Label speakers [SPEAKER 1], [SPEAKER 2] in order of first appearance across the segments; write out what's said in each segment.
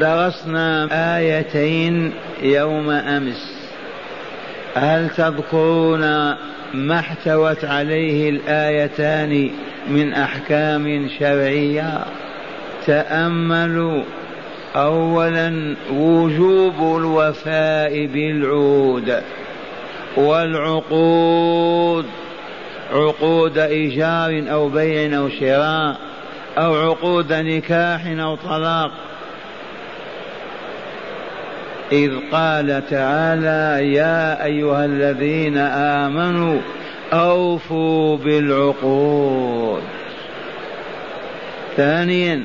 [SPEAKER 1] درسنا آيتين يوم أمس. هل تذكرون ما احتوت عليه الآيتان من أحكام شرعية؟ تأملوا أولا وجوب الوفاء بالعود والعقود عقود إيجار أو بيع أو شراء أو عقود نكاح أو طلاق. إذ قال تعالى يا أيها الذين آمنوا أوفوا بالعقود. ثانيا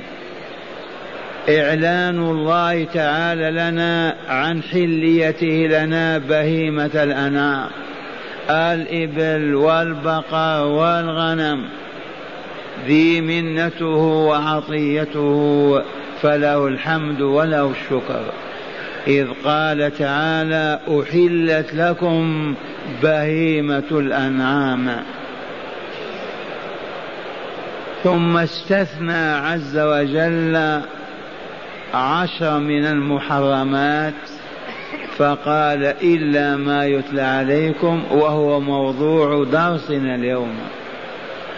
[SPEAKER 1] إعلان الله تعالى لنا عن حليته لنا بهيمة الأنعام الإبل والبقر والغنم. ذي منته وعطيته فله الحمد وله الشكر. إذ قال تعالى أحلت لكم بهيمة الأنعام. ثم استثنى عز وجل عشر من المحرمات فقال إلا ما يتلى عليكم وهو موضوع درسنا اليوم.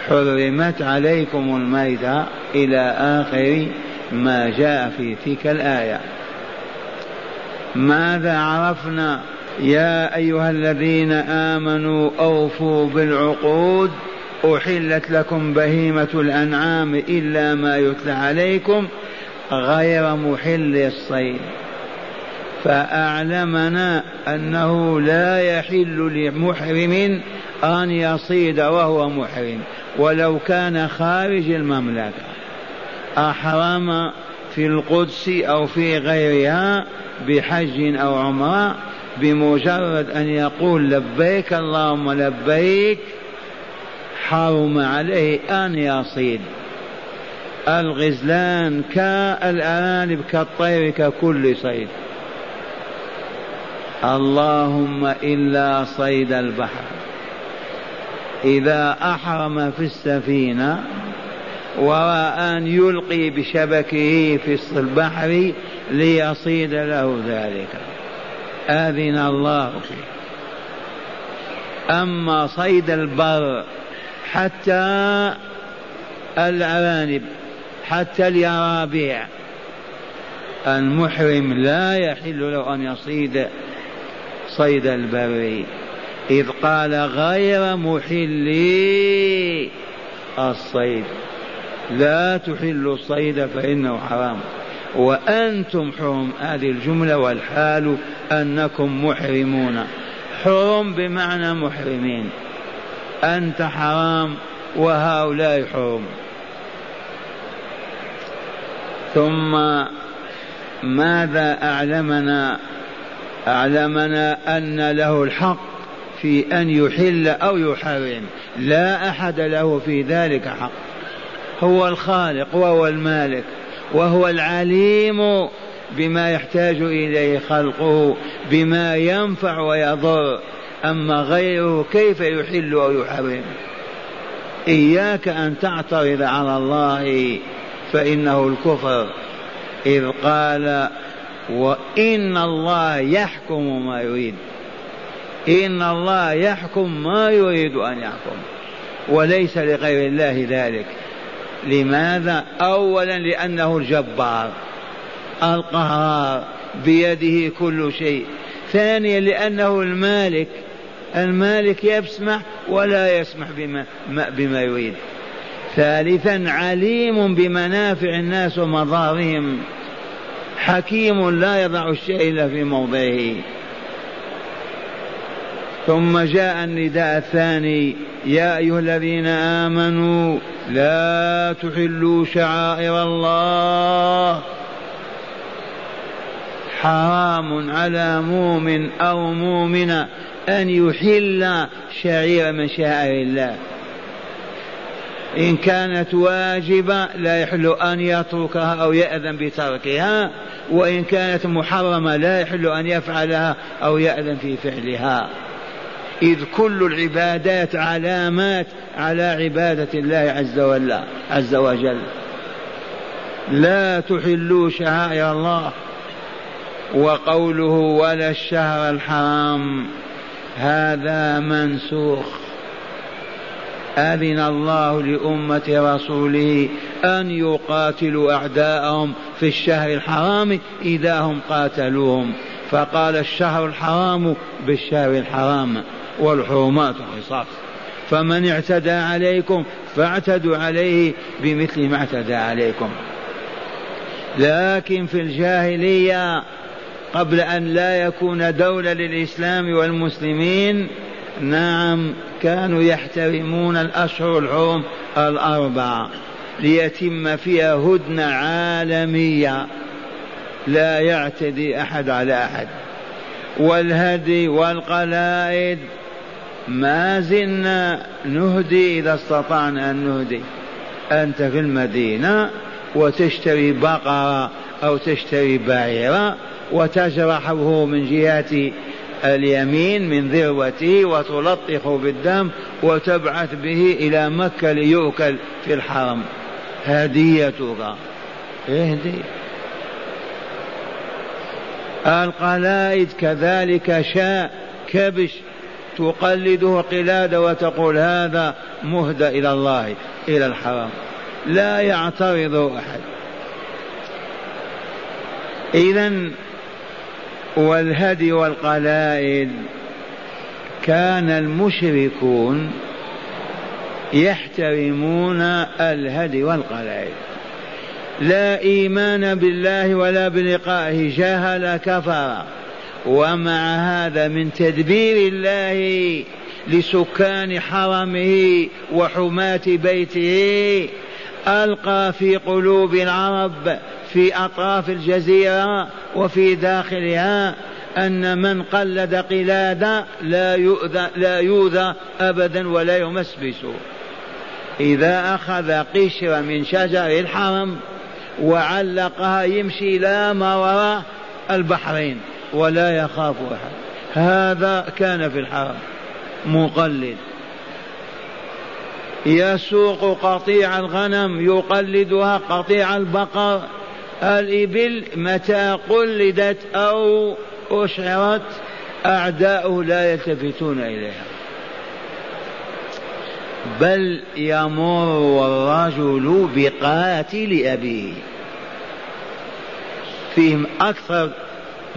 [SPEAKER 1] حرمت عليكم الميتة إلى آخر ما جاء في تلك الآية. ماذا عرفنا يا أيها الذين آمنوا أوفوا بالعقود أحلت لكم بهيمة الأنعام إلا ما يتلى عليكم غير محل الصيد. فأعلمنا أنه لا يحل لمحرم أن يصيد وهو محرم ولو كان خارج المملكة. أحرم في القدس أو في غيرها بحج أو عمرة بمجرد أن يقول لبيك اللهم لبيك حرم عليه أن يصيد. الغزلان كالأرانب كالطير ككل صيد. اللهم إلا صيد البحر. إذا أحرم في السفينة ورأى أن يلقي بشبكه في البحر ليصيد له ذلك. آذن الله. أما صيد البر حتى الأرانب حتى اليرابيع المحرم لا يحل له أن يصيد صيد البر. إذ قال غير محلي الصيد. لا تحل الصيد فإنه حرام. وأنتم حرم هذه الجملة والحال أنكم محرمون. حرم بمعنى محرمين. أنت حرام وهؤلاء حرم. ثم ماذا أعلمنا؟ أعلمنا أن له الحق في أن يحل أو يحرم. لا أحد له في ذلك حق. هو الخالق وهو المالك وهو العليم بما يحتاج إليه خلقه بما ينفع ويضر. أما غيره كيف يحل أو يحرم؟ إياك أن تعترض على الله فإنه الكفر. إذ قال وإن الله يحكم ما يريد. إن الله يحكم ما يريد أن يحكم. وليس لغير الله ذلك. لماذا؟ أولا لأنه الجبار القهار بيده كل شيء. ثانيا لأنه المالك المالك يسمح ولا يسمح بما, بما يريد. ثالثا عليم بمنافع الناس ومضارهم حكيم لا يضع الشيء إلا في موضعه. ثم جاء النداء الثاني يا أيها الذين آمنوا لا تحلوا شعائر الله. حرام على مؤمن أو مؤمنة أن يحل شعير من شعائر الله. إن كانت واجبة لا يحل أن يتركها أو يأذن بتركها وإن كانت محرمة لا يحل أن يفعلها أو يأذن في فعلها. إذ كل العبادات علامات على عبادة الله عز وجل عز وجل. لا تحلوا شعائر الله وقوله ولا الشهر الحرام هذا منسوخ. أذن الله لأمة رسوله أن يقاتلوا أعداءهم في الشهر الحرام إذا هم قاتلوهم. فقال الشهر الحرام بالشهر الحرام. والحرمات قصاص فمن اعتدى عليكم فاعتدوا عليه بمثل ما اعتدى عليكم. لكن في الجاهلية قبل أن لا يكون دولة للإسلام والمسلمين نعم كانوا يحترمون الأشهر الحرم الأربعة ليتم فيها هدنة عالمية. لا يعتدي أحد على أحد. والهدي والقلائد ما زلنا نهدي إذا استطعنا أن نهدي. أنت في المدينة وتشتري بقرة أو تشتري بعيرة وتجرحه من جهه اليمين من ذروته وتلطخه بالدم وتبعث به إلى مكة ليؤكل في الحرم. هديتك. اهدي. القلائد كذلك شاء كبش تقلده قلادة وتقول هذا مهدى إلى الله إلى الحرم لا يعترض أحد. إذا والهدي والقلائد كان المشركون يحترمون الهدي والقلائد لا إيمان بالله ولا بلقائه جهل كفر. ومع هذا من تدبير الله لسكان حرمه وحماة بيته ألقى في قلوب العرب في أطراف الجزيرة وفي داخلها أن من قلد قلادة لا يؤذى لا يؤذى أبدا ولا يمس بسوء إذا أخذ قشر من شجر الحرم وعلقها يمشي لا ما وراء البحرين. ولا يخاف أحد. هذا كان في الحرم. مقلد. يسوق قطيع الغنم يقلدها قطيع البقر. الإبل متى قلدت أو أشعرت أعداؤه لا يلتفتون إليها. بل يمر الرجل بقاتل أبيه. فيهم أكثر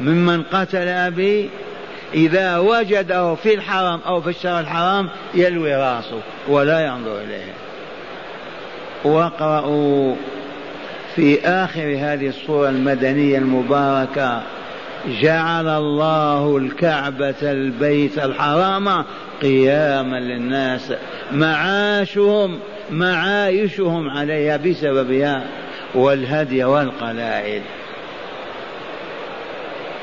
[SPEAKER 1] ممن قتل أبيه إذا وجده في الحرم أو في الشهر الحرام يلوي رأسه ولا ينظر إليه. واقرأوا في آخر هذه الصورة المدنية المباركة جعل الله الكعبة البيت الحرام قياما للناس. معاشهم معايشهم عليها بسببها والهدي والقلائد.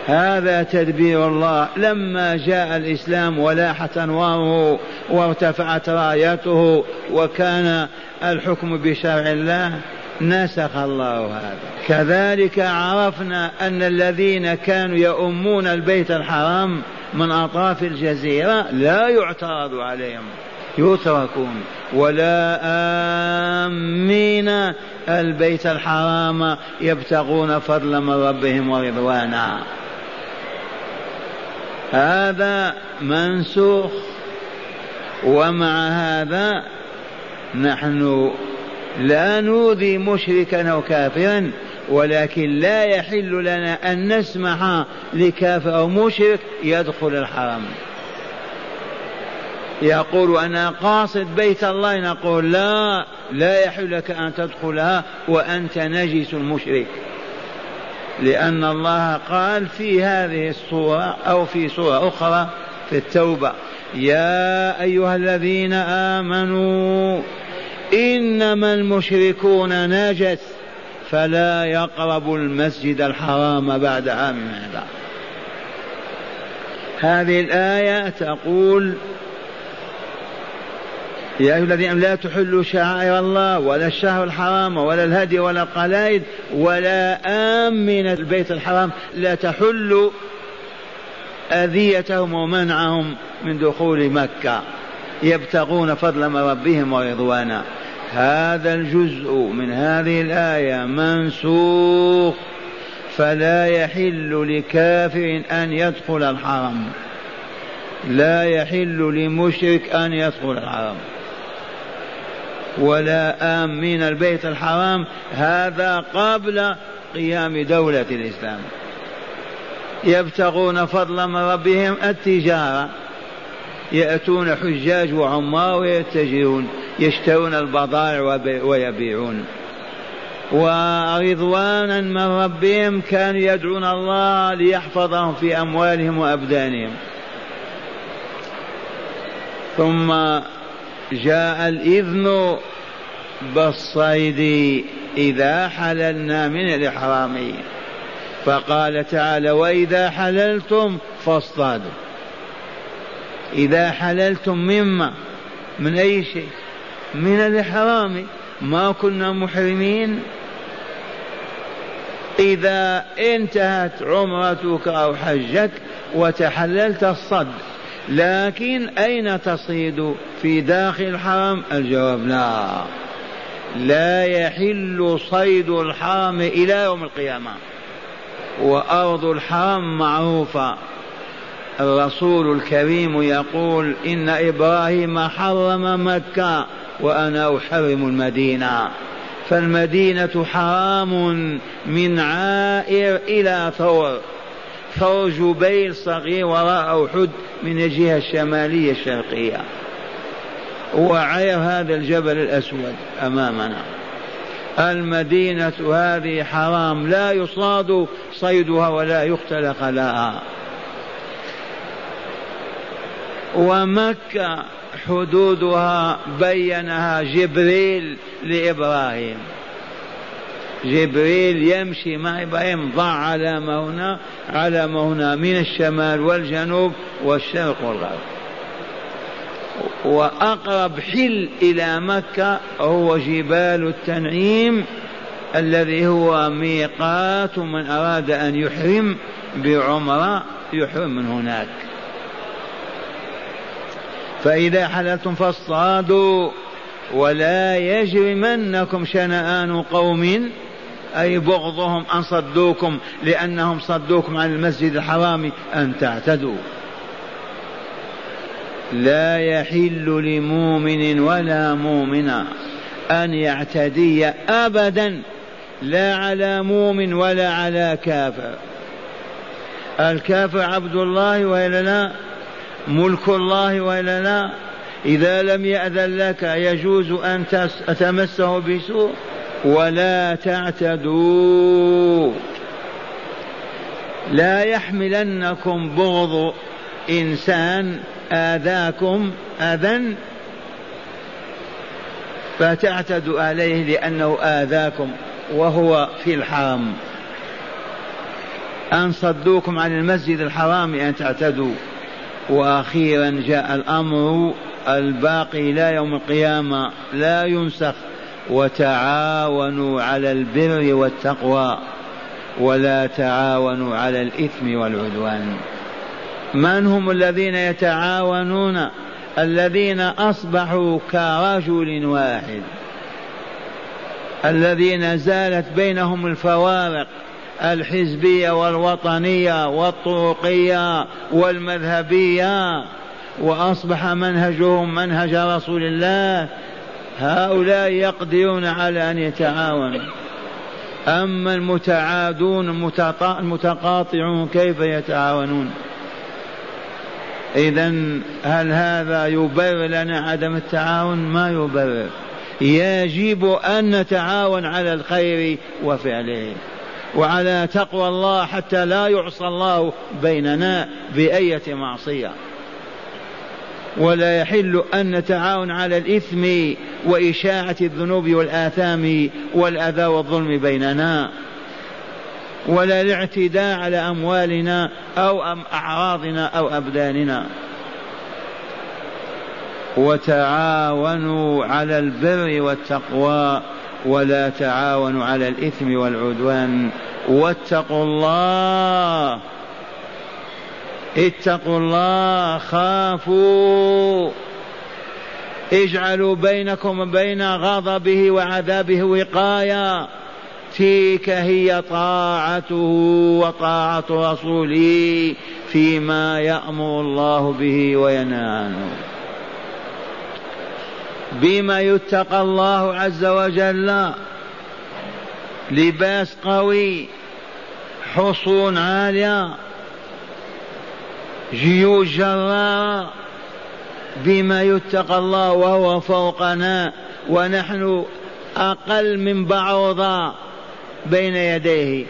[SPEAKER 1] هذا تدبير الله. لما جاء الإسلام ولاحت أنواره وارتفعت رايته وكان الحكم بشرع الله نسخ الله هذا. كذلك عرفنا أن الذين كانوا يؤمون البيت الحرام من أطراف الجزيرة لا يعترض عليهم يتركون. ولا آمين البيت الحرام يبتغون فضلا من ربهم ورضوانا. هذا منسوخ ومع هذا نحن لا نؤذي مشركا أو كافرا ولكن لا يحل لنا أن نسمح لكافر أو مشرك يدخل الحرم. يقول أنا قاصد بيت الله نقول لا لا يحل لك أن تدخلها وأنت نجس مشرك لأن الله قال في هذه الصورة أو في سورة أخرى في التوبة يا أيها الذين آمنوا إنما المشركون نجس فلا يقربوا المسجد الحرام بعد عام هذا. هذه الآية تقول يا أيها الذين لا تحلوا شعائر الله ولا الشهر الحرام ولا الهدي ولا القلائد ولا آمن البيت الحرام. لا تحل أذيتهم ومنعهم من دخول مكة. يبتغون فضلا من ربهم ورضوانا. هذا الجزء من هذه الآية منسوخ. فلا يحل لكافر أن يدخل الحرم. لا يحل لمشرك أن يدخل الحرم. ولا آمين البيت الحرام هذا قبل قيام دولة الإسلام. يبتغون فضلا من ربهم التجارة. يأتون حجاج وعمار ويتجرون يشترون البضائع ويبيعون. ورضوانا من ربهم كانوا يدعون الله ليحفظهم في أموالهم وأبدانهم. ثم جاء الإذن بالصيد إذا حللنا من الإحرام. فقال تعالى وإذا حللتم فاصطادوا. إذا حللتم مما؟ من أي شيء؟ من الإحرام. ما كنا محرمين. إذا انتهت عمرتك أو حجك وتحللت الصد لكن أين تصيد في داخل الحرم؟ الجواب لا. لا يحل صيد الحرم إلى يوم القيامة. وأرض الحرم معروفة. الرسول الكريم يقول إن إبراهيم حرم مكة وأنا أحرم المدينة. فالمدينة حرام من عائر إلى ثور. ثور جبيل صغير وراء أحد من الجهة الشمالية الشرقية. وعير هذا الجبل الأسود أمامنا. المدينة هذه حرام لا يصاد صيدها ولا يختلق لها ومكة حدودها بينها جبريل لإبراهيم. جبريل يمشي مع إبراهيم ضع علامة هنا علامة هنا من الشمال والجنوب والشرق والغرب. وأقرب حل إلى مكة هو جبال التنعيم الذي هو ميقات من أراد أن يحرم بعمرة يحرم من هناك. فإذا حللتم فاصطادوا ولا يجرمنكم شنآن قوم أي بغضهم أن صدوكم لأنهم صدوكم عن المسجد الحرام أن تعتدوا. لا يحل لمؤمن ولا مؤمنة أن يعتدي أبدا لا على مؤمن ولا على كافر. الكافر عبد الله وإلا لا؟ ملك الله وإلا لا؟ إذا لم يأذن لك يجوز أن تمسه بسوء؟ ولا تعتدوا. لا يحملنكم بغض. إنسان آذاكم أذى. فتعتدوا عليه لأنه آذاكم وهو في الحرم أن صدوكم عن المسجد الحرام أن تعتدوا. وأخيرا جاء الأمر الباقي لا يوم القيامة. لا ينسخ. وتعاونوا على البر والتقوى ولا تعاونوا على الإثم والعدوان. من هم الذين يتعاونون؟ الذين أصبحوا كرجل واحد. الذين زالت بينهم الفوارق الحزبية والوطنية والطرقية والمذهبية وأصبح منهجهم منهج رسول الله هؤلاء يقدرون على أن يتعاونوا. أما المتعادون المتقاطعون كيف يتعاونون؟ إذا هل هذا يبرر لنا عدم التعاون؟ ما يبرر. يجب أن نتعاون على الخير وفعله. وعلى تقوى الله حتى لا يعصى الله بيننا بأية معصية. ولا يحل أن نتعاون على الإثم وإشاعة الذنوب والآثام والأذى والظلم بيننا ولا الاعتداء على أموالنا أو أعراضنا أو أبداننا. وتعاونوا على البر والتقوى ولا تعاونوا على الإثم والعدوان. واتقوا الله اتقوا الله خافوا. اجعلوا بينكم وبين غضبه وعذابه وقاية. تلك هي طاعته وطاعة رسوله فيما يأمر الله به وينهى عنه بما يتقى الله عز وجل. لباس قوي حصون عالية. جيوش جرارة بما يتقى الله وهو فوقنا ونحن أقل من بعوضة بين يديه.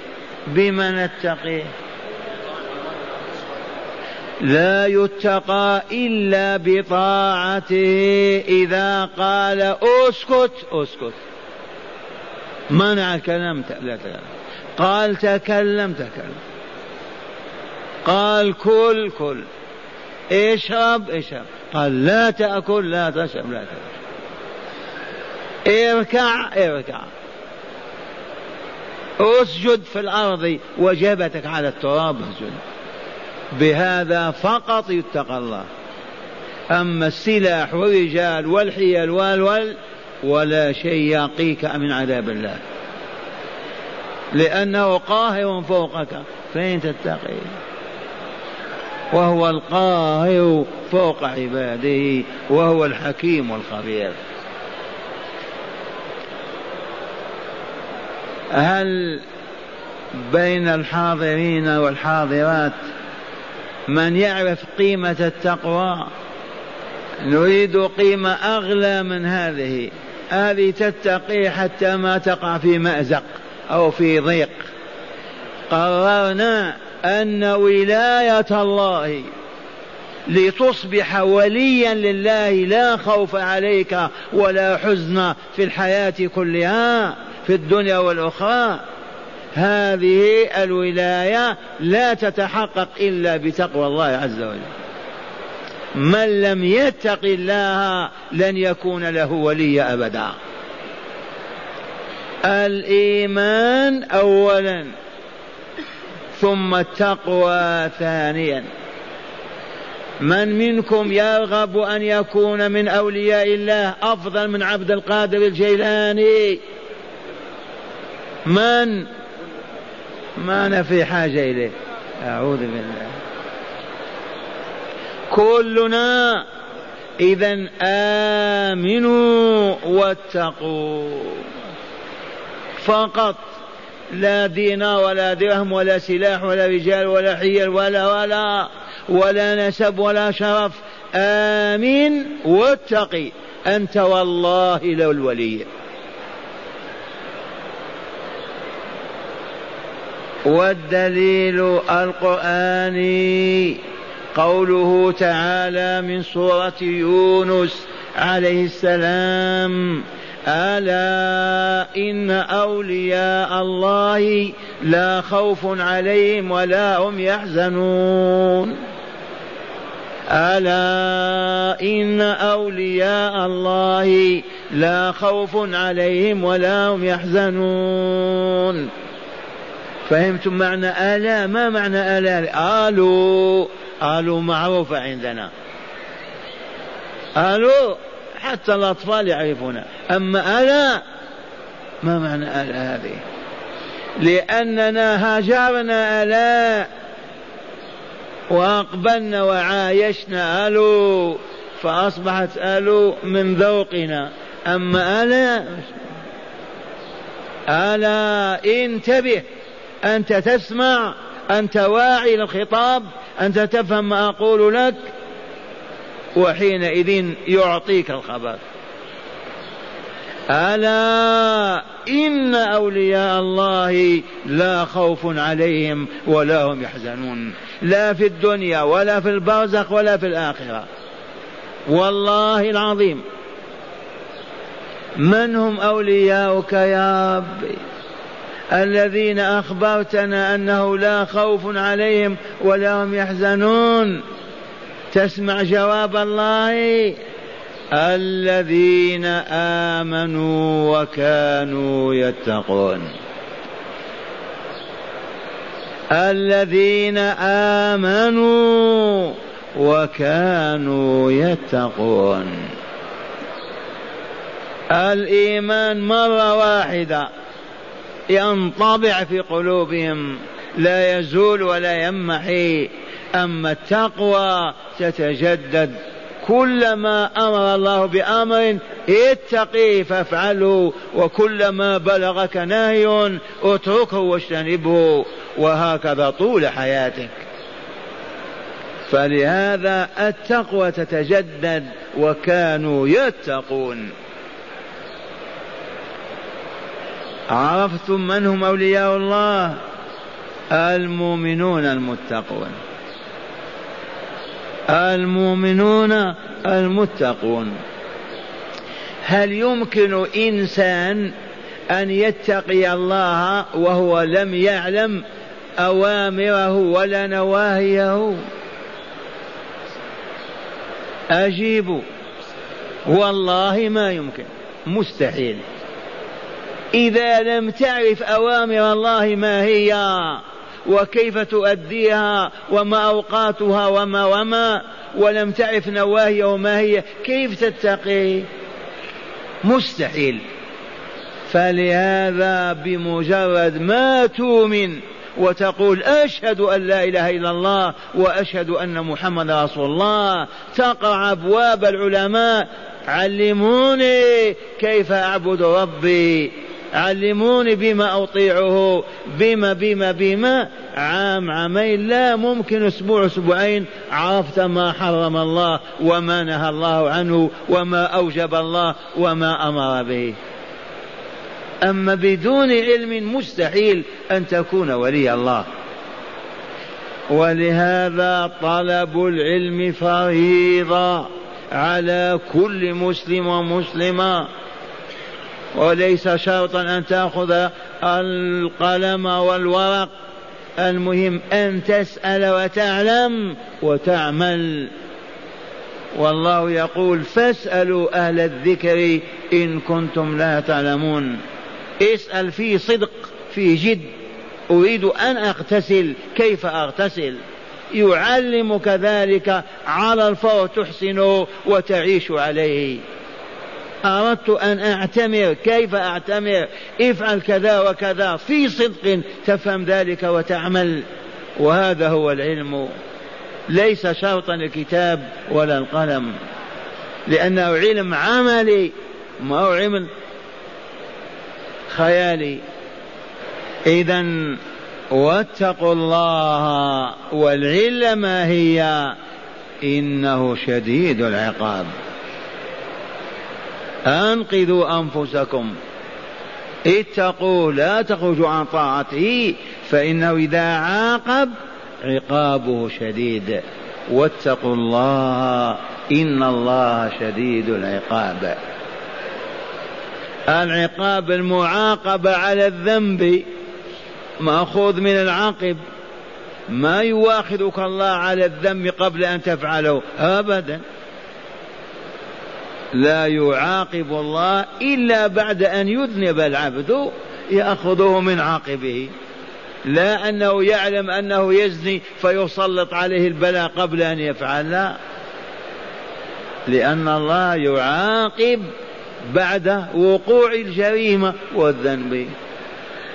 [SPEAKER 1] بما نتقيه لا يتقى إلا بطاعته. إذا قال أسكت أسكت. منع الكلام لا تكلم. قال تكلم تكلم. قال كل كل اشرب اشرب قال لا تأكل لا تشرب لا تشرب اركع اركع. اسجد في الأرض وجبتك على التراب اسجد. بهذا فقط يتقى الله. أما السلاح والرجال والحيل والول ولا شيء يقيك من عذاب الله. لأنه قاهر فوقك. فين تتقي؟ وهو القاهر فوق عباده وهو الحكيم الخبير هل بين الحاضرين والحاضرات من يعرف قيمة التقوى؟ نريد قيمة أغلى من هذه. هذه تتقي حتى ما تقع في مأزق أو في ضيق. قررنا أن ولاية الله لتصبح وليا لله لا خوف عليك ولا حزن في الحياة كلها في الدنيا والأخرى. هذه الولاية لا تتحقق إلا بتقوى الله عز وجل. من لم يتق الله لن يكون له ولي أبدا. الإيمان أولا. ثم التقوى ثانيا. من منكم يرغب أن يكون من أولياء الله أفضل من عبد القادر الجيلاني؟ من؟ ما أنا في حاجة إليه. أعوذ بالله. كلنا إذا آمنوا واتقوا. فقط لا دينار ولا درهم ولا سلاح ولا رجال ولا حيل ولا ولا ولا نسب ولا شرف. آمن واتقي أنت والله لو الولي. والدليل القرآني قوله تعالى من سورة يونس عليه السلام ألا إن أولياء الله لا خوف عليهم ولا هم يحزنون. ألا إن أولياء الله لا خوف عليهم ولا هم يحزنون. فهمتم معنى آلاء ما معنى آلاء آلو آلو معروفة عندنا. آلو حتى الأطفال يعرفونها أما ألا ما معنى ألا هذه؟ لأننا هاجرنا ألا وأقبلنا وعايشنا ألو فأصبحت ألو من ذوقنا. أما ألا ألا انتبه. أنت تسمع أنت واعي للخطاب أنت تفهم ما أقول لك. وحينئذ يعطيك الخبر. ألا إن أولياء الله لا خوف عليهم ولا هم يحزنون. لا في الدنيا ولا في البرزخ ولا في الآخرة. والله العظيم. من هم أولياؤك يا ربي الذين أخبرتنا أنه لا خوف عليهم ولا هم يحزنون. تسمع جواب الله. الذين آمنوا وكانوا يتقون. الذين آمنوا وكانوا يتقون. الإيمان مرة واحدة ينطبع في قلوبهم لا يزول ولا يمحي. أما التقوى تتجدد كلما أمر الله بأمر اتقي فافعله وكلما بلغك نهي اتركه واجتنبه وهكذا طول حياتك. فلهذا التقوى تتجدد وكانوا يتقون. عرفتم من هم أولياء الله؟ المؤمنون المتقون. المؤمنون المتقون. هل يمكن إنسان أن يتقي الله وهو لم يعلم أوامره ولا نواهيه؟ اجيبوا والله ما يمكن. مستحيل. إذا لم تعرف أوامر الله ما هي؟ وكيف تؤديها وما أوقاتها وما وما ولم تعرف نواهي وما هي كيف تتقي؟ مستحيل. فلهذا بمجرد ما تؤمن وتقول أشهد أن لا إله إلا الله وأشهد أن محمد رسول الله تقرأ أبواب العلماء علموني كيف أعبد ربي. علموني بما أطيعه بما بما بما. عام عامين لا ممكن أسبوع أسبوعين. عرفت ما حرم الله وما نهى الله عنه وما أوجب الله وما أمر به. أما بدون علم مستحيل أن تكون ولي الله. ولهذا طلب العلم فريضة على كل مسلم ومسلمة. وليس شرطا أن تأخذ القلم والورق. المهم أن تسأل وتعلم وتعمل. والله يقول فاسألوا أهل الذكر إن كنتم لا تعلمون. اسأل في صدق في جد. أريد أن أغتسل. كيف أغتسل؟ يعلمك ذلك على الفور تحسنه وتعيش عليه. أردت أن أعتمر كيف أعتمر؟ افعل كذا وكذا في صدق تفهم ذلك وتعمل. وهذا هو العلم. ليس شرطا الكتاب ولا القلم. لأنه علم عملي ما هو علم خيالي. إذا واتقوا الله والعلة ما هي إنه شديد العقاب. أنقذوا أنفسكم. اتقوا لا تخرجوا عن طاعته فإنه إذا عاقب عقابه شديد. واتقوا الله إن الله شديد العقاب. العقاب المعاقبة على الذنب مأخوذ من العاقب. ما يواخذك الله على الذنب قبل أن تفعله أبدا. لا يعاقب الله إلا بعد أن يذنب العبد يأخذه من عاقبه. لا أنه يعلم أنه يزني فيسلط عليه البلاء قبل أن يفعل لا. لأن الله يعاقب بعد وقوع الجريمة والذنب.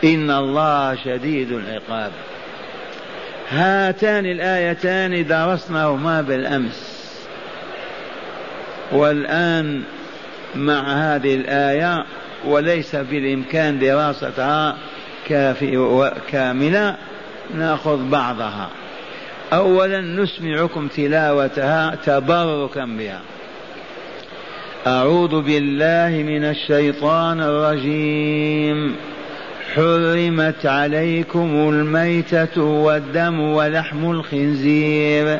[SPEAKER 1] إن الله شديد العقاب. هاتان الآيتان درسناهما بالأمس. والآن مع هذه الآية وليس بالإمكان دراستها كاملة نأخذ بعضها. أولا نسمعكم تلاوتها تبركا بها. أعوذ بالله من الشيطان الرجيم. حرمت عليكم الميتة والدم ولحم الخنزير.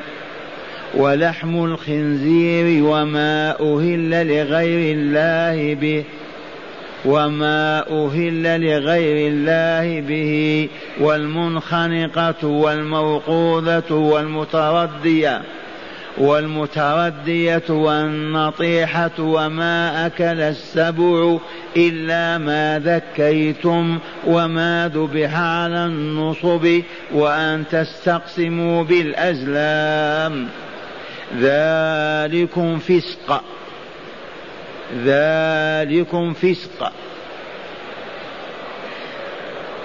[SPEAKER 1] ولحم الخنزير وما أهل لغير الله به وما أهل لغير الله به والمنخنقة والموقوذة والمتردية والمتردية والنطيحة وما أكل السبع إلا ما ذكيتم وما ذبح على النصب وأن تستقسموا بالأزلام. ذلكم فسق. ذلكم فسق.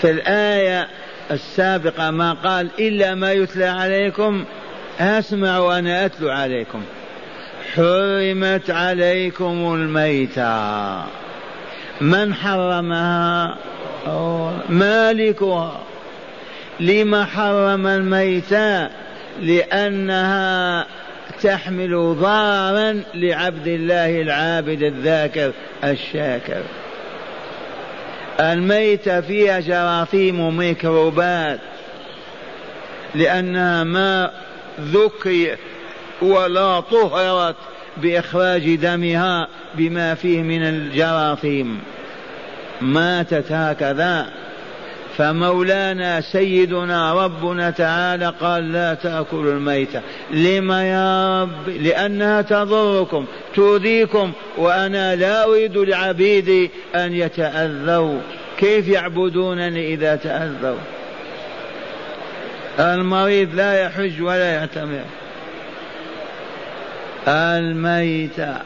[SPEAKER 1] في الآية السابقة ما قال إلا ما يتلى عليكم أسمع وأنا أتلو عليكم. حرمت عليكم الميتة. من حرمها؟ مالكها. لم حرم الميتة لأنها تحمل ضارا لعبد الله العابد الذاكر الشاكر. الميتة فيها جراثيم وميكروبات لأنها ما ذكي ولا طهرت بإخراج دمها بما فيه من الجراثيم. ماتت هكذا. فمولانا سيدنا ربنا تعالى قال لا تأكلوا الميتة. لما يا رب؟ لأنها تضركم تؤذيكم وأنا لا أريد لعبيدي أن يتأذوا. كيف يعبدونني إذا تأذوا؟ المريض لا يحج ولا يعتمر. الميتة.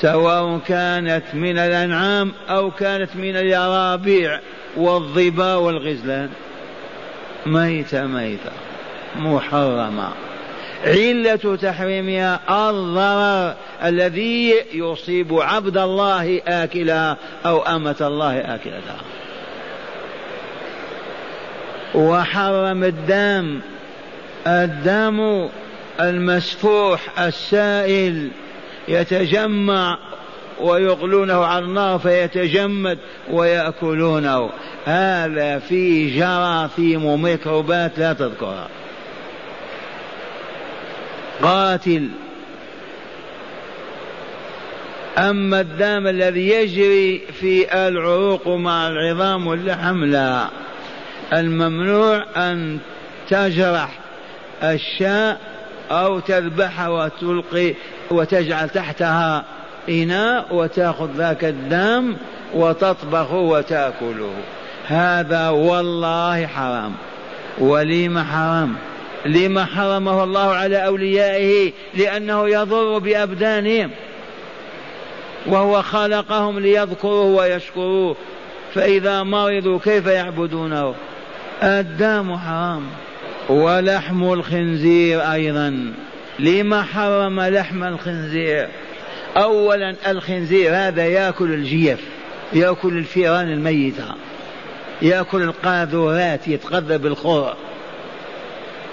[SPEAKER 1] سواء كانت من الأنعام أو كانت من اليرابيع والظبا والغزلان. ميتة ميتة. محرمة. علة تحريمها الضرر الذي يصيب عبد الله آكلها أو أمة الله آكلتها. وحرم الدم الدم المسفوح السائل. يتجمع ويغلونه على النار فيتجمد ويأكلونه. هذا فيه جراثيم وميكروبات لا تذكرها. قاتل. أما الدم الذي يجري في العروق مع العظام واللحم لا. الممنوع أن تجرح الشاء أو تذبحها وتلقي وتجعل تحتها إناء وتأخذ ذاك الدم وتطبخه وتأكله. هذا والله حرام. ولم حرام. لما حرمه الله على أوليائه لأنه يضر بأبدانهم. وهو خلقهم ليذكروه ويشكروه. فإذا مرضوا كيف يعبدونه؟ الدم حرام. ولحم الخنزير أيضا. لما حرم لحم الخنزير. أولا الخنزير هذا يأكل الجيف يأكل الفيران الميتة يأكل القاذورات يتغذى بالخور.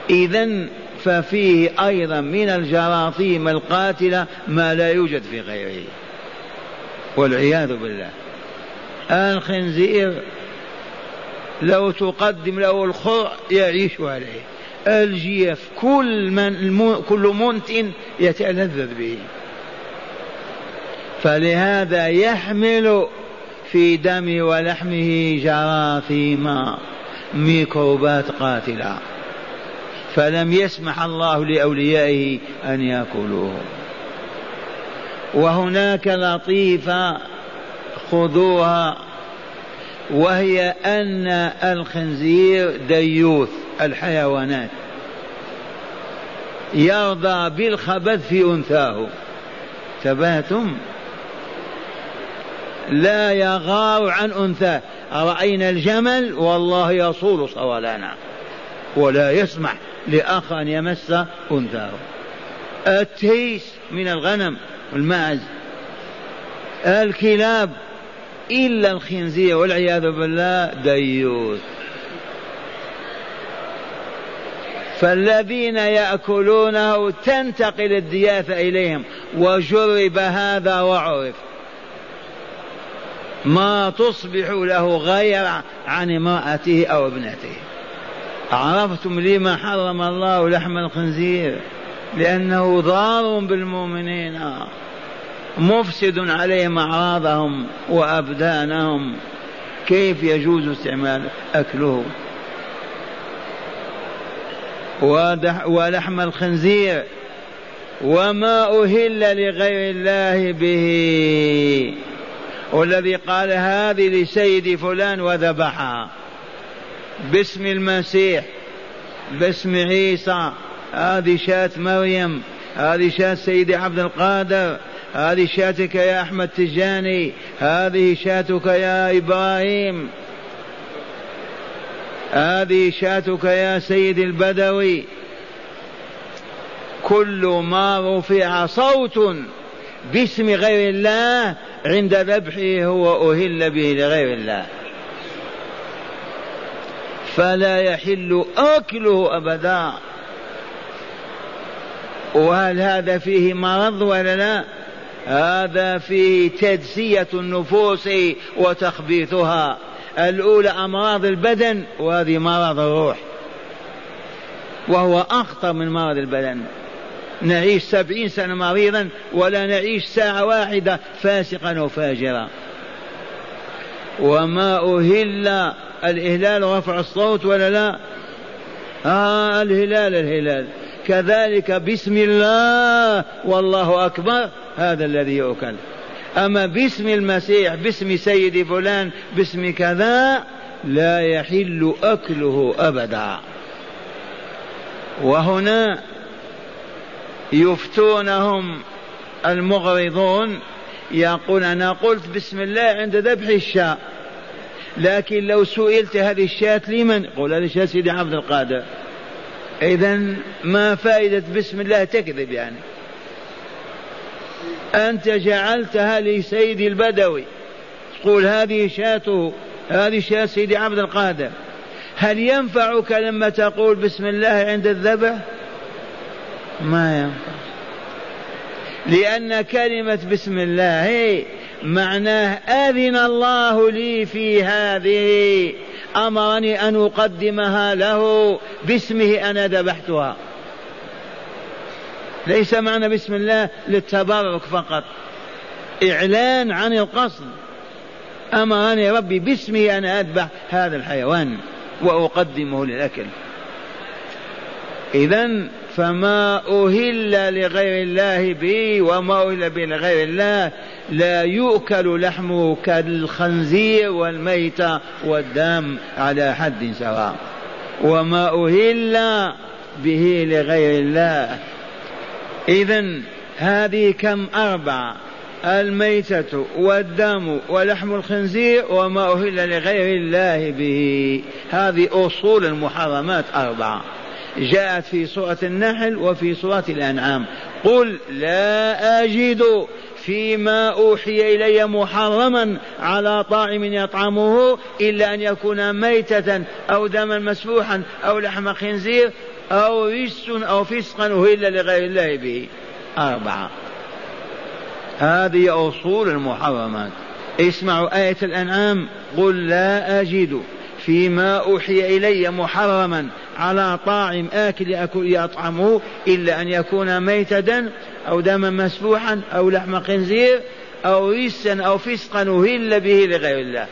[SPEAKER 1] إذا ففيه أيضا من الجراثيم القاتلة ما لا يوجد في غيره. والعياذ بالله. الخنزير لو تقدم له الخر يعيش عليه. الجيف كل من كل منت يتلذذ به. فلهذا يحمل في دم ولحمه جراثيم ميكروبات قاتلة. فلم يسمح الله لأوليائه أن يأكلوه. وهناك لطيفة خذوها وهي أن الخنزير ديوث. الحيوانات. يرضى بالخبث في أنثاه. ثباتم لا يغار عن أنثاه. راينا الجمل؟ والله يصول صولانا ولا يسمح لأخ أن يمس أنثاه. التيس من الغنم والماعز الكلاب إلا الخنزير والعياذ بالله ديوث. فالذين يأكلونه تنتقل الدياثة إليهم وجرب هذا وعرف. ما تصبح له غير عن امرأته أو ابنته. عرفتم لما حرم الله لحم الخنزير؟ لأنه ضار بالمؤمنين. مفسد عليهم أعراضهم وأبدانهم. كيف يجوز استعمال أكله؟ ولحم الخنزير وما أهل لغير الله به. والذي قال هذه لسيد فلان وذبحها. باسم المسيح باسم عيسى. هذه شاة مريم هذه شاة سيدي عبد القادر هذه شاتك يا أحمد تجاني هذه شاتك يا إبراهيم. هذه شاتك يا سيد البدوي. كل ما رفع صوت باسم غير الله عند ذبحه هو أهل به لغير الله. فلا يحل أكله أبدا. وهل هذا فيه مرض ولا لا؟ هذا فيه تدسية النفوس وتخبيثها. الأولى أمراض البدن وهذه مرض الروح. وهو أخطر من مرض البدن. نعيش سبعين سنة مريضا ولا نعيش ساعة واحدة فاسقا وفاجرا وما أهل الإهلال رفع الصوت ولا لا؟ آه الهلال الهلال. كذلك بسم الله والله أكبر هذا الذي يؤكل. أما باسم المسيح باسم سيد فلان باسم كذا لا يحل أكله أبدا. وهنا يفتونهم المغرضون يقول أنا قلت بسم الله عند ذبح الشاة لكن لو سئلت هذه الشاة لمن؟ قول هذه الشاة سيدي عبد القادر. إذا ما فائدة بسم الله تكذب يعني؟ أنت جعلتها لسيدي البدوي. تقول هذه شاته هذه شاة سيدي عبد القادر. هل ينفعك لما تقول بسم الله عند الذبح؟ ما ينفع. لأن كلمة بسم الله معناه أذن الله لي في هذه. أمرني أن أقدمها له باسمه أنا ذبحتها. ليس معنى بسم الله للتبرك فقط. إعلان عن القصد. أمرني ربي باسمه أنا أذبح هذا الحيوان وأقدمه للأكل. إذا فما أهل لغير الله به وما أهل به لغير الله لا يؤكل لحمه كالخنزير والميتة والدم على حد سواء. وما أهل به لغير الله إذا هذه كم أربعة الميتة والدم ولحم الخنزير وما أهل لغير الله به. هذه أصول المحرمات أربعة جاءت في سورة النحل وفي سورة الأنعام. قل لا أجد فيما أوحي إلي محرما على طاعم يطعمه إلا أن يكون ميتة أو دما مسفوحا أو لحم خنزير أو رجس أو فسقا أهل لغير الله به. أربعة. هذه أصول المحرمات. اسمعوا آية الأنعام. قل لا أجد فيما أوحي إلي محرما على طاعم آكل أكل يطعمه إلا أن يكون ميتة أو دما مسفوحا أو لحم خنزير أو ريسا أو فسقا أهل به لغير الله.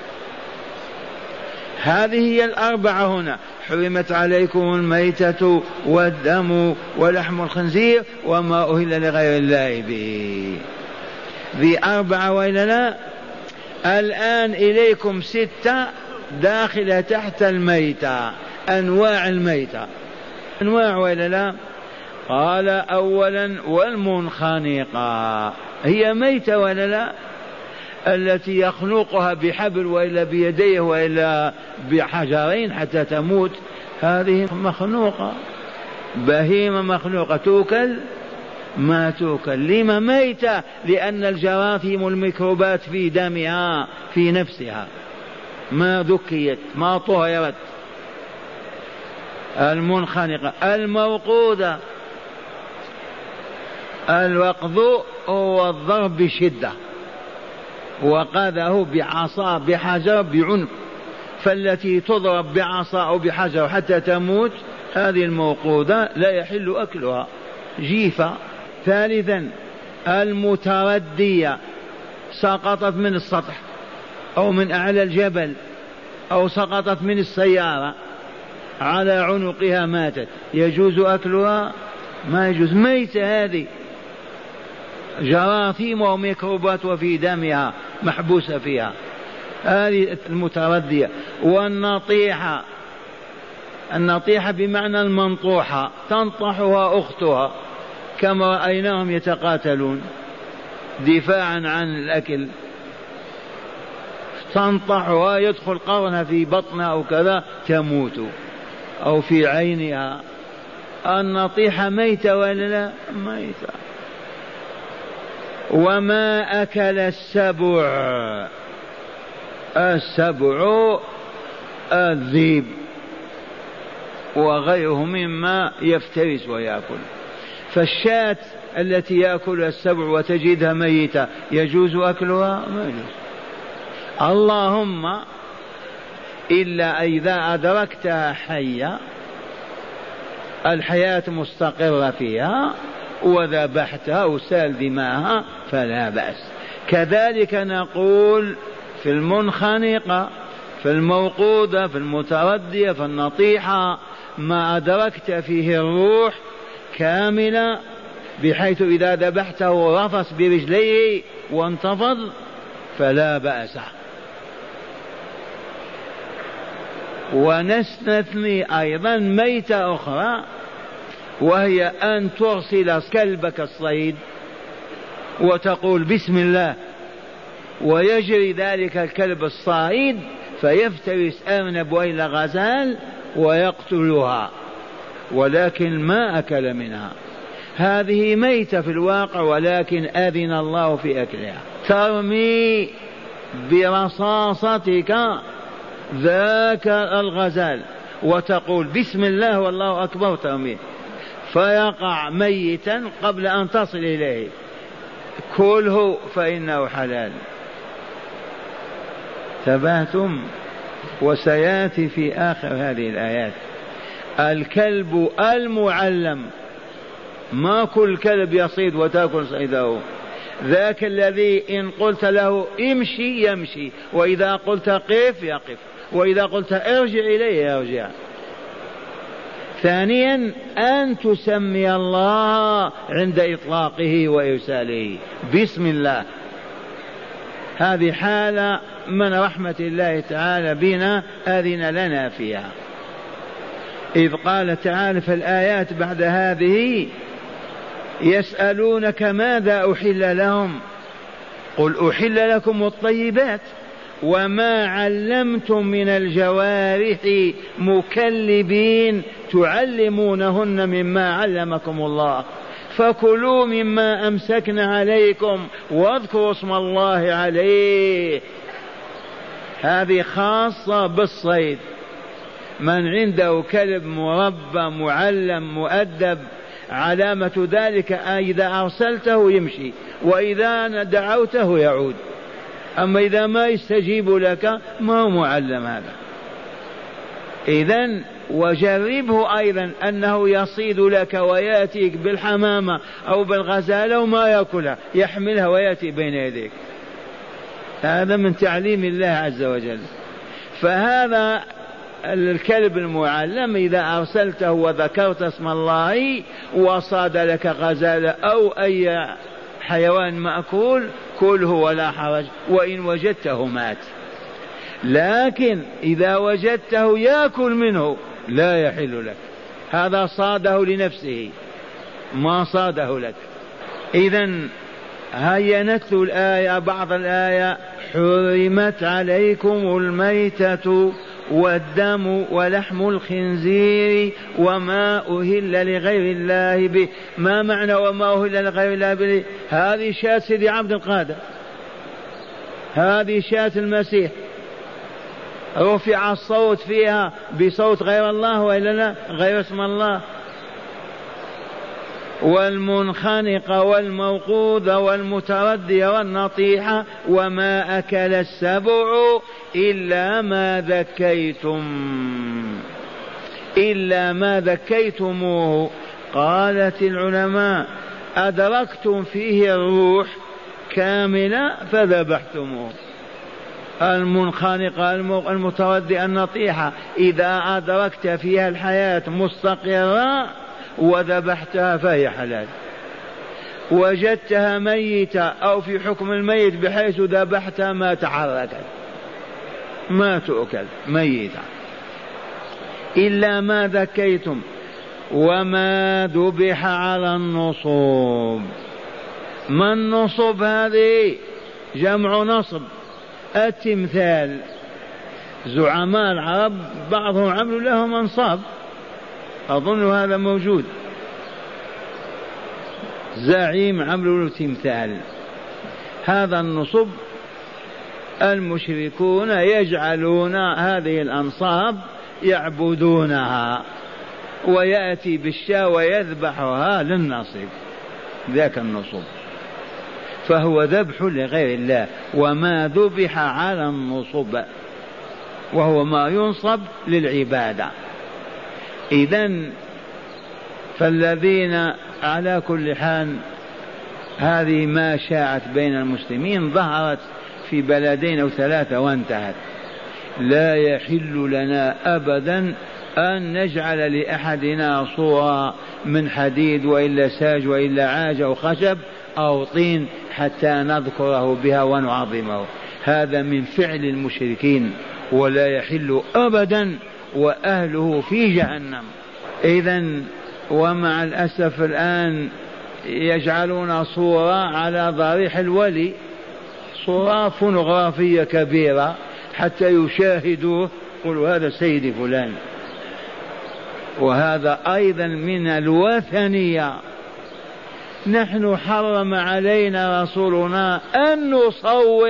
[SPEAKER 1] هذه هي الأربعة هنا. حرمت عليكم الميتة والدم ولحم الخنزير وما أهل لغير الله به. ذي أربعة وإلا لا الآن إليكم ستة داخلة تحت الميتة أنواع الميتة. أنواع وإلا لا قال أولا والمنخنقة. هي ميتة ولا لا؟ التي يخنقها بحبل وإلا بيديه وإلا بحجرين حتى تموت هذه مخنوقه بهيمة مخلوقة. توكل؟ ما توكل. لما ميتة؟ لأن الجراثيم الميكروبات في دمها في نفسها. ما ذكيت ما طهرت. المنخنقة الموقودة الوقذ هو الضرب بشدة. وقذه بعصا بحجر بعنف. فالتي تضرب بعصا أو بحجر حتى تموت هذه الموقودة لا يحل أكلها. جيفة. ثالثا المتردية. سقطت من السطح أو من أعلى الجبل أو سقطت من السيارة. على عنقها ماتت. يجوز أكلها؟ ما يجوز. ميتة هذه. جراثيم وميكروبات وفي دمها. محبوسة فيها. هذه المتردية. والنطيحة. النطيحة بمعنى المنطوحة. تنطحها أختها. كما رأيناهم يتقاتلون. دفاعا عن الأكل. تنطحها. يدخل قرنها في بطنها أو كذا. تموت. أو في عينها. النطيحة ميتة ولا لا؟ ميتة. وما أكل السبع. السبع الذيب وغيره مما يفترس ويأكل. فالشاة التي يأكلها السبع وتجدها ميتة يجوز أكلها؟ ما يجوز. اللهم إلا إذا أدركتها حية الحياة مستقرة فيها وذبحتها وسال دماءها فلا بأس. كذلك نقول في المنخنقة في الموقودة في المتردية في النطيحة ما أدركت فيه الروح كاملة بحيث إذا ذبحته رفس برجليه وانتفض فلا بأس. ونستثني أيضا ميتة أخرى وهي أن ترسل كلبك الصيد وتقول بسم الله. ويجري ذلك الكلب الصائد فيفترس أرنب وإلى غزال ويقتلها. ولكن ما أكل منها. هذه ميتة في الواقع ولكن أذن الله في أكلها. ترمي برصاصتك ذاك الغزال وتقول بسم الله والله أكبر ترميه فيقع ميتا قبل أن تصل إليه. كله فإنه حلال. تبهتم وسيأتي في آخر هذه الآيات. الكلب المعلم. ما كل كلب يصيد وتأكل صيده. ذاك الذي إن قلت له امشي يمشي وإذا قلت قف يقف وإذا قلت ارجع إليه يرجع. ثانيا أن تسمي الله عند إطلاقه وإرساله. بسم الله. هذه حالة من رحمة الله تعالى بنا أذن لنا فيها. إذ قال تعالى في الآيات بعد هذه يسألونك ماذا أحل لهم؟ قل أحل لكم الطيبات. وما علمتم من الجوارح مكلبين تعلمونهن مما علمكم الله. فكلوا مما أمسكن عليكم واذكروا اسم الله عليه. هذه خاصة بالصيد. من عنده كلب مربى معلم مؤدب علامة ذلك إذا أرسلته يمشي وإذا دعوته يعود. أما إذا ما يستجيب لك ما هو معلم هذا. إذا وجربه أيضا أنه يصيد لك ويأتيك بالحمامة أو بالغزالة وما يأكلها يحملها ويأتي بين يديك. هذا من تعليم الله عز وجل. فهذا الكلب المعلم إذا أرسلته وذكرت اسم الله وصاد لك غزالة أو أي حيوان مأكول كله ولا حرج. وإن وجدته مات. لكن إذا وجدته يأكل منه لا يحل لك. هذا صاده لنفسه. ما صاده لك. إذا هيا نتلو الآية بعض الآية حرمت عليكم الميتة. والدم ولحم الخنزير وما أهل لغير الله به. ما معنى وما أهل لغير الله به؟ هذه شاة سيدي عبد القادر. هذه شاة المسيح. رفع الصوت فيها بصوت غير الله وإلا لا؟ غير اسم الله. والمنخنقة والموقوذة والمتردية والنطيحة وما أكل السبع إلا ما ذكيتم إلا ما ذكيتموه. قالت العلماء أدركتم فيه الروح كاملة فذبحتموه. المنخنقة المتردئة النطيحة إذا أدركت فيها الحياة مستقرة وذبحتها فهي حلال. وجدتها ميتة أو في حكم الميت بحيث ذبحتها ما تحركت ما تؤكل ميتة. إلا ما ذكيتم وما ذبح على النصوب. ما النصب هذه؟ جمع نصب التمثال. زعماء العرب بعضهم عملوا لهم أنصاب. أظن هذا موجود. زعيم عملوا له تمثال هذا النصب المشركون يجعلون هذه الأنصاب يعبدونها ويأتي بالشاة ويذبحها للنصب ذاك النصب. فهو ذبح لغير الله وما ذبح على النصب وهو ما ينصب للعبادة. إذا فالذين على كل حال هذه ما شاعت بين المسلمين ظهرت في بلدين أو ثلاثة وانتهت. لا يحل لنا أبدا أن نجعل لأحدنا صورة من حديد وإلا ساج وإلا عاج أو خشب أو طين حتى نذكره بها ونعظمه. هذا من فعل المشركين ولا يحل أبدا وأهله في جهنم. إذا ومع الأسف الآن يجعلون صورة على ضريح الولي صورة فونوغرافية كبيرة حتى يشاهدوه يقولوا هذا سيدي فلان. وهذا أيضا من الوثنية. نحن حرم علينا رسولنا أن نصور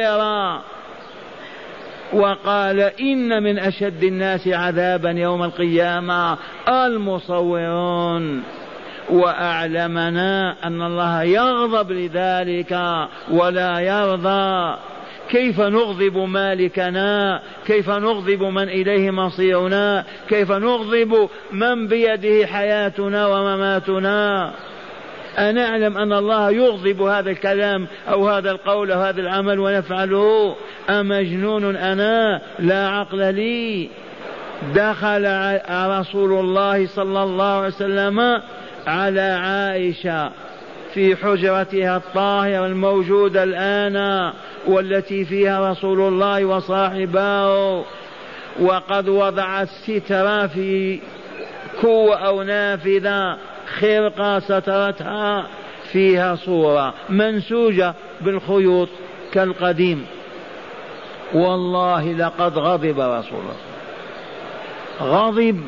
[SPEAKER 1] وقال إن من أشد الناس عذابا يوم القيامة المصورون. وأعلمنا أن الله يغضب لذلك ولا يرضى. كيف نغضب مالكنا؟ كيف نغضب من إليه مصيرنا؟ كيف نغضب من بيده حياتنا ومماتنا؟ أنعلم أن الله يغضب هذا الكلام أو هذا القول أو هذا العمل ونفعله. أمجنون أنا؟ لا عقل لي. دخل رسول الله صلى الله عليه وسلم على عائشة في حجرتها الطاهرة الموجودة الآن والتي فيها رسول الله وصاحبه وقد وضع الستر في كو أو نافذة. خرقة سترتها فيها صورة منسوجة بالخيوط كالقديم. والله لقد غضب رسول الله. غضب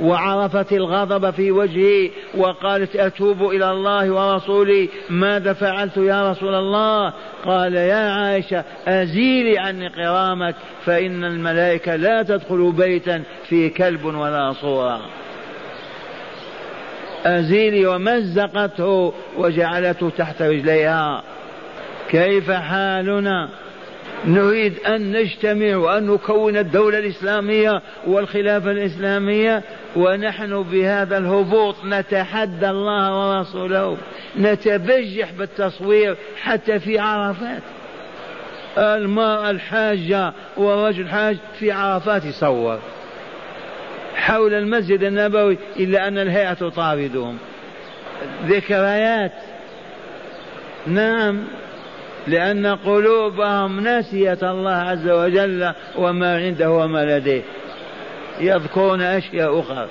[SPEAKER 1] وعرفت الغضب في وجهه وقالت أتوب إلى الله ورسوله ماذا فعلت يا رسول الله؟ قال يا عائشة أزيلي عني قرامك فإن الملائكة لا تدخل بيتا فيه كلب ولا صورة. أزيلي ومزقته وجعلته تحت رجليها. كيف حالنا؟ نريد أن نجتمع وأن نكون الدولة الإسلامية والخلافة الإسلامية ونحن بهذا الهبوط نتحدى الله ورسوله. نتبجح بالتصوير حتى في عرفات. المرأة الحاجة والرجل الحاج في عرفات يصور. حول المسجد النبوي إلا أن الهيئة تطاردهم. ذكريات. نعم. لأن قلوبهم نسيت الله عز وجل وما عنده وما لديه. يذكرون أشياء أخرى.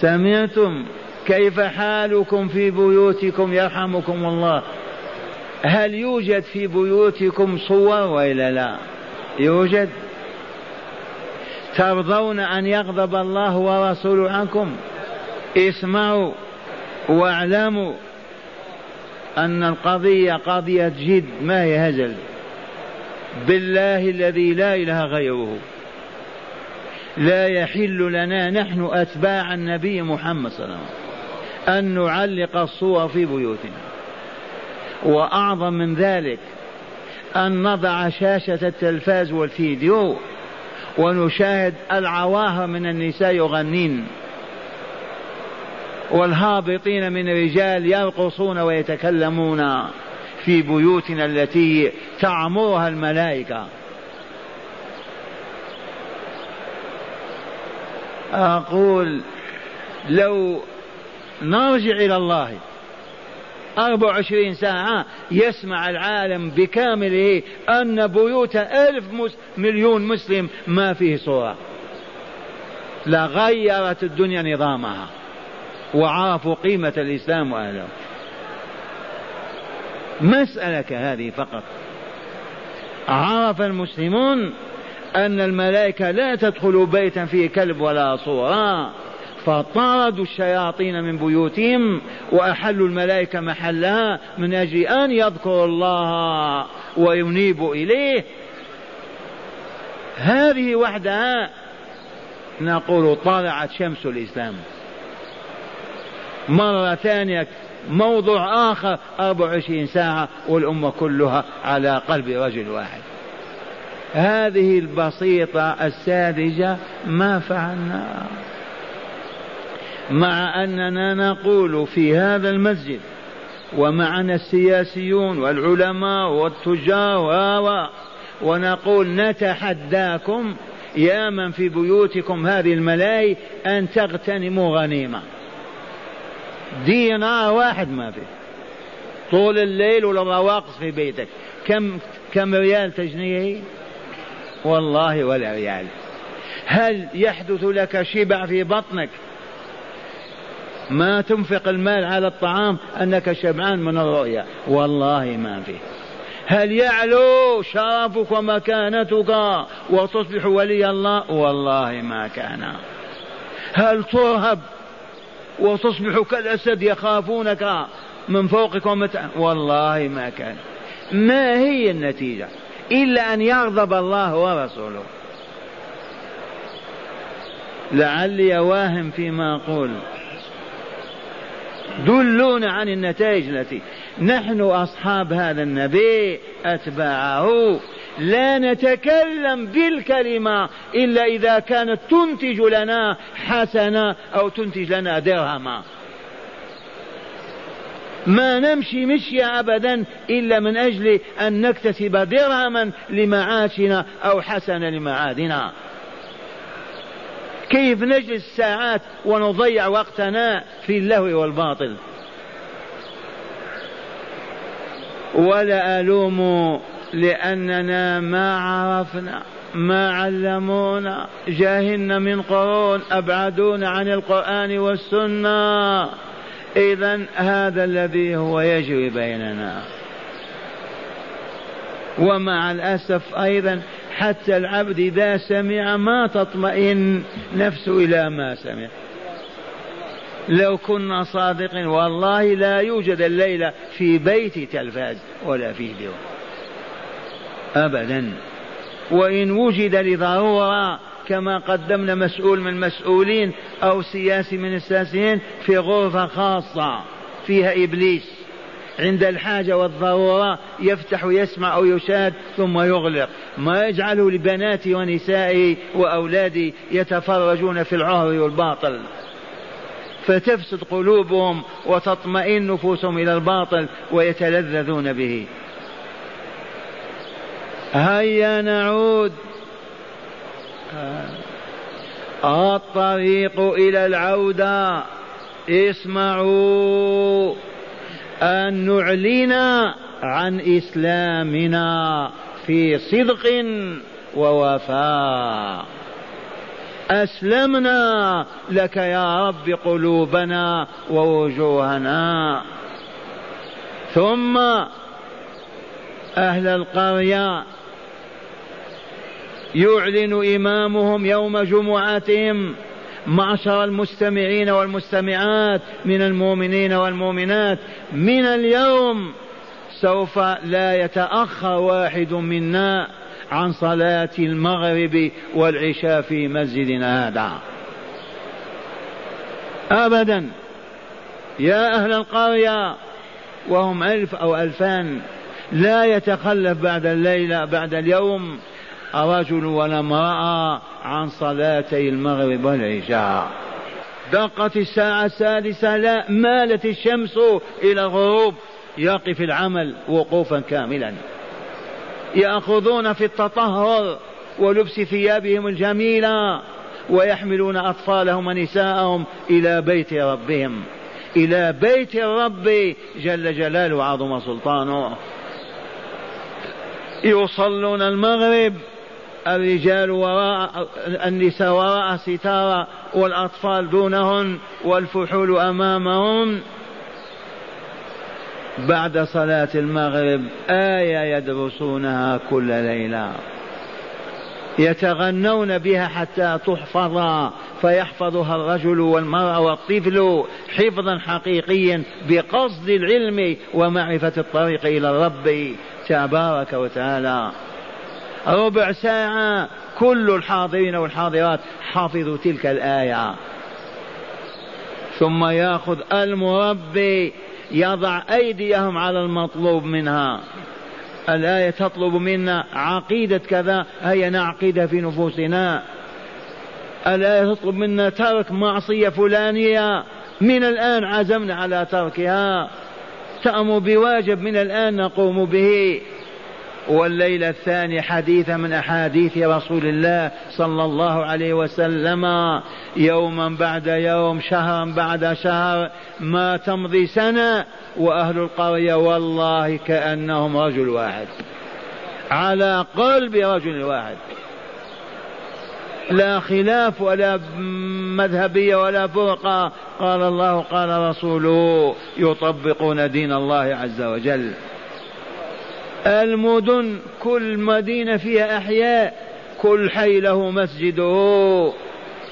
[SPEAKER 1] سمعتم كيف حالكم في بيوتكم يرحمكم الله؟ هل يوجد في بيوتكم صور وإلا لا؟ يوجد. ترضون أن يغضب الله ورسوله عنكم؟ اسمعوا واعلموا أن القضية قضية جد ما هي هزل؟ بالله الذي لا إله غيره. لا يحل لنا نحن أتباع النبي محمد صلى الله عليه وسلم أن نعلق الصور في بيوتنا. وأعظم من ذلك أن نضع شاشة التلفاز والفيديو ونشاهد العواهر من النساء يغنين. والهابطين من الرجال يرقصون ويتكلمون في بيوتنا التي تعمرها الملائكة. أقول لو نرجع إلى الله أربع وعشرين ساعة يسمع العالم بكامله أن بيوت ألف مليون مسلم ما فيه صورة. لغيرت الدنيا نظامها وعرفوا قيمة الإسلام وأهله. مسألة كهذه فقط. عرف المسلمون أن الملائكة لا تدخل بيتا فيه كلب ولا صورة. فطردوا الشياطين من بيوتهم وأحلوا الملائكة محلها من أجل أن يذكروا الله وينيبوا إليه. هذه وحدها نقول طلعت شمس الإسلام. مرة ثانية موضوع آخر 24 ساعة والأمة كلها على قلب رجل واحد. هذه البسيطة الساذجة ما فعلنا مع أننا نقول في هذا المسجد ومعنا السياسيون والعلماء والتجار و ونقول نتحداكم يا من في بيوتكم هذه الملاهي أن تغتنموا غنيمة. دينار واحد ما فيه طول الليل ولا رواقص في بيتك. كم كم ريال تجنيه؟ والله ولا ريال. هل يحدث لك شبع في بطنك ما تنفق المال على الطعام أنك شبعان من الرؤيا. والله ما فيه هل يعلو شرفك ومكانتك وتصبح ولي الله؟ والله ما كان. هل ترهب وتصبح كالأسد يخافونك من فوقك ومتع والله ما كان. ما هي النتيجة؟ إلا أن يغضب الله ورسوله. لعلي واهم فيما أقول. دلونا عن النتائج التي نحن أصحاب هذا النبي أتباعه. لا نتكلم بالكلمة إلا إذا كانت تنتج لنا حسنة أو تنتج لنا درهما. ما نمشي مشي أبدا إلا من أجل أن نكتسب درهما لمعاشنا أو حسنة لمعادنا. كيف نجلس ساعات ونضيع وقتنا في اللهو والباطل؟ ولا ألوم لأننا ما عرفنا ما علمونا. جاهلنا من قرون أبعدونا عن القرآن والسنة. إذا هذا الذي هو يجري بيننا. ومع الأسف أيضا حتى العبد إذا سمع ما تطمئن نفسه إلى ما سمع. لو كنا صادقين والله لا يوجد الليلة في بيت تلفاز ولا فيديو أبدا. وإن وجد لضرورة كما قدمنا مسؤول من المسؤولين أو سياسي من السياسيين في غرفة خاصة فيها إبليس. عند الحاجة والضرورة يفتح ويسمع أو يشاهد ثم يغلق. ما يجعله لبناته ونسائه وأولاده يتفرجون في العهر والباطل. فتفسد قلوبهم وتطمئن نفوسهم إلى الباطل ويتلذذون به. هيا نعود. الطريق إلى العودة. اسمعوا. أن نعلن عن إسلامنا في صدق ووفاء. أسلمنا لك يا رب قلوبنا ووجوهنا. ثم أهل القرية يعلن إمامهم يوم جمعتهم معشر المستمعين والمستمعات من المؤمنين والمؤمنات من اليوم سوف لا يتأخر واحد منا عن صلاة المغرب والعشاء في مسجدنا هذا. أبدا. يا أهل القرية وهم ألف أو ألفان لا يتخلف بعد الليلة بعد اليوم رجل ولا امرأة عن صلاتي المغرب والعشاء. دقت الساعة السادسة لا مالت الشمس إلى الغروب. يقف العمل وقوفا كاملا. يأخذون في التطهر ولبس ثيابهم الجميلة ويحملون أطفالهم ونساءهم إلى بيت ربهم. إلى بيت الرب جل جلاله وعظم سلطانه. يصلون المغرب الرجال وراء النساء وراء ستارة والأطفال دونهن والفحول أمامهم. بعد صلاة المغرب آية يدرسونها كل ليلة. يتغنون بها حتى تحفظ فيحفظها الرجل والمرأة والطفل حفظا حقيقيا بقصد العلم ومعرفة الطريق إلى الرب تبارك وتعالى. ربع ساعة كل الحاضرين والحاضرات حافظوا تلك الآية. ثم يأخذ المربي يضع أيديهم على المطلوب منها. الآية تطلب منا عقيدة كذا هيا نعقدها في نفوسنا. الآية تطلب منا ترك معصية فلانية من الآن عزمنا على تركها. تأمر بواجب من الآن نقوم به. والليلة الثانية حديث من أحاديث رسول الله صلى الله عليه وسلم. يوما بعد يوم شهرا بعد شهر ما تمضي سنة وأهل القرية والله كأنهم رجل واحد. على قلب رجل واحد. لا خلاف ولا مذهبية ولا فرقة. قال الله قال رسوله يطبقون دين الله عز وجل. المدن كل مدينة فيها أحياء كل حي له مسجده.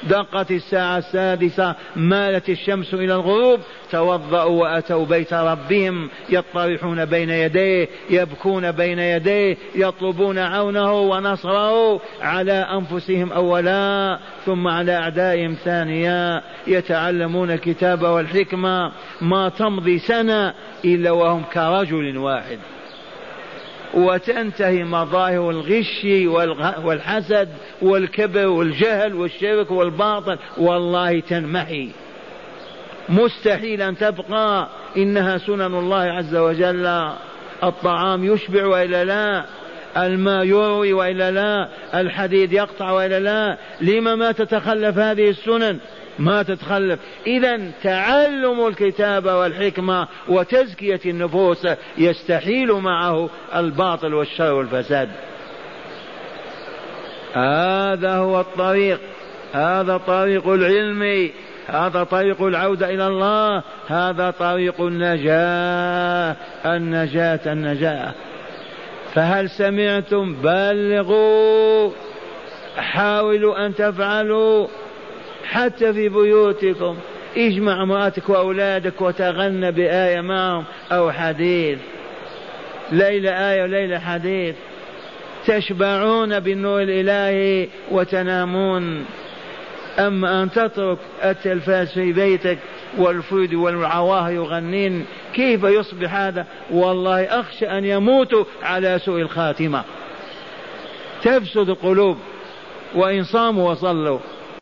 [SPEAKER 1] دقت الساعة السادسة مالت الشمس إلى الغروب توضأوا وأتوا بيت ربهم يطرحون بين يديه يبكون بين يديه يطلبون عونه ونصره على أنفسهم أولا ثم على أعدائهم ثانيا. يتعلمون الكتاب والحكمة ما تمضي سنة إلا وهم كرجل واحد. وتنتهي مظاهر الغش والحسد والكبر والجهل والشرك والباطل. والله تنمحي. مستحيل أن تبقى إنها سنن الله عز وجل. الطعام يشبع وإلا لا الماء يروي وإلا لا الحديد يقطع وإلا لا. لما ما تتخلف هذه السنن؟ ما تتخلف. إذا تعلم الكتاب والحكمة وتزكية النفوس يستحيل معه الباطل والشر والفساد. هذا هو الطريق. هذا طريق العلم. هذا طريق العودة إلى الله. هذا طريق النجاة. النجاة النجاة. فهل سمعتم؟ بلغوا. حاولوا أن تفعلوا. حتى في بيوتكم. اجمع امرأتك وأولادك وتغنى بآية معهم أو حديث. ليلة آية وليلة حديث. تشبعون بالنور الإلهي وتنامون. أما أن تترك التلفاز في بيتك والفيد والعواه يغنين كيف يصبح هذا؟ والله أخشى أن يموتوا على سوء الخاتمة. تفسد القلوب. وإن صاموا وصلوا.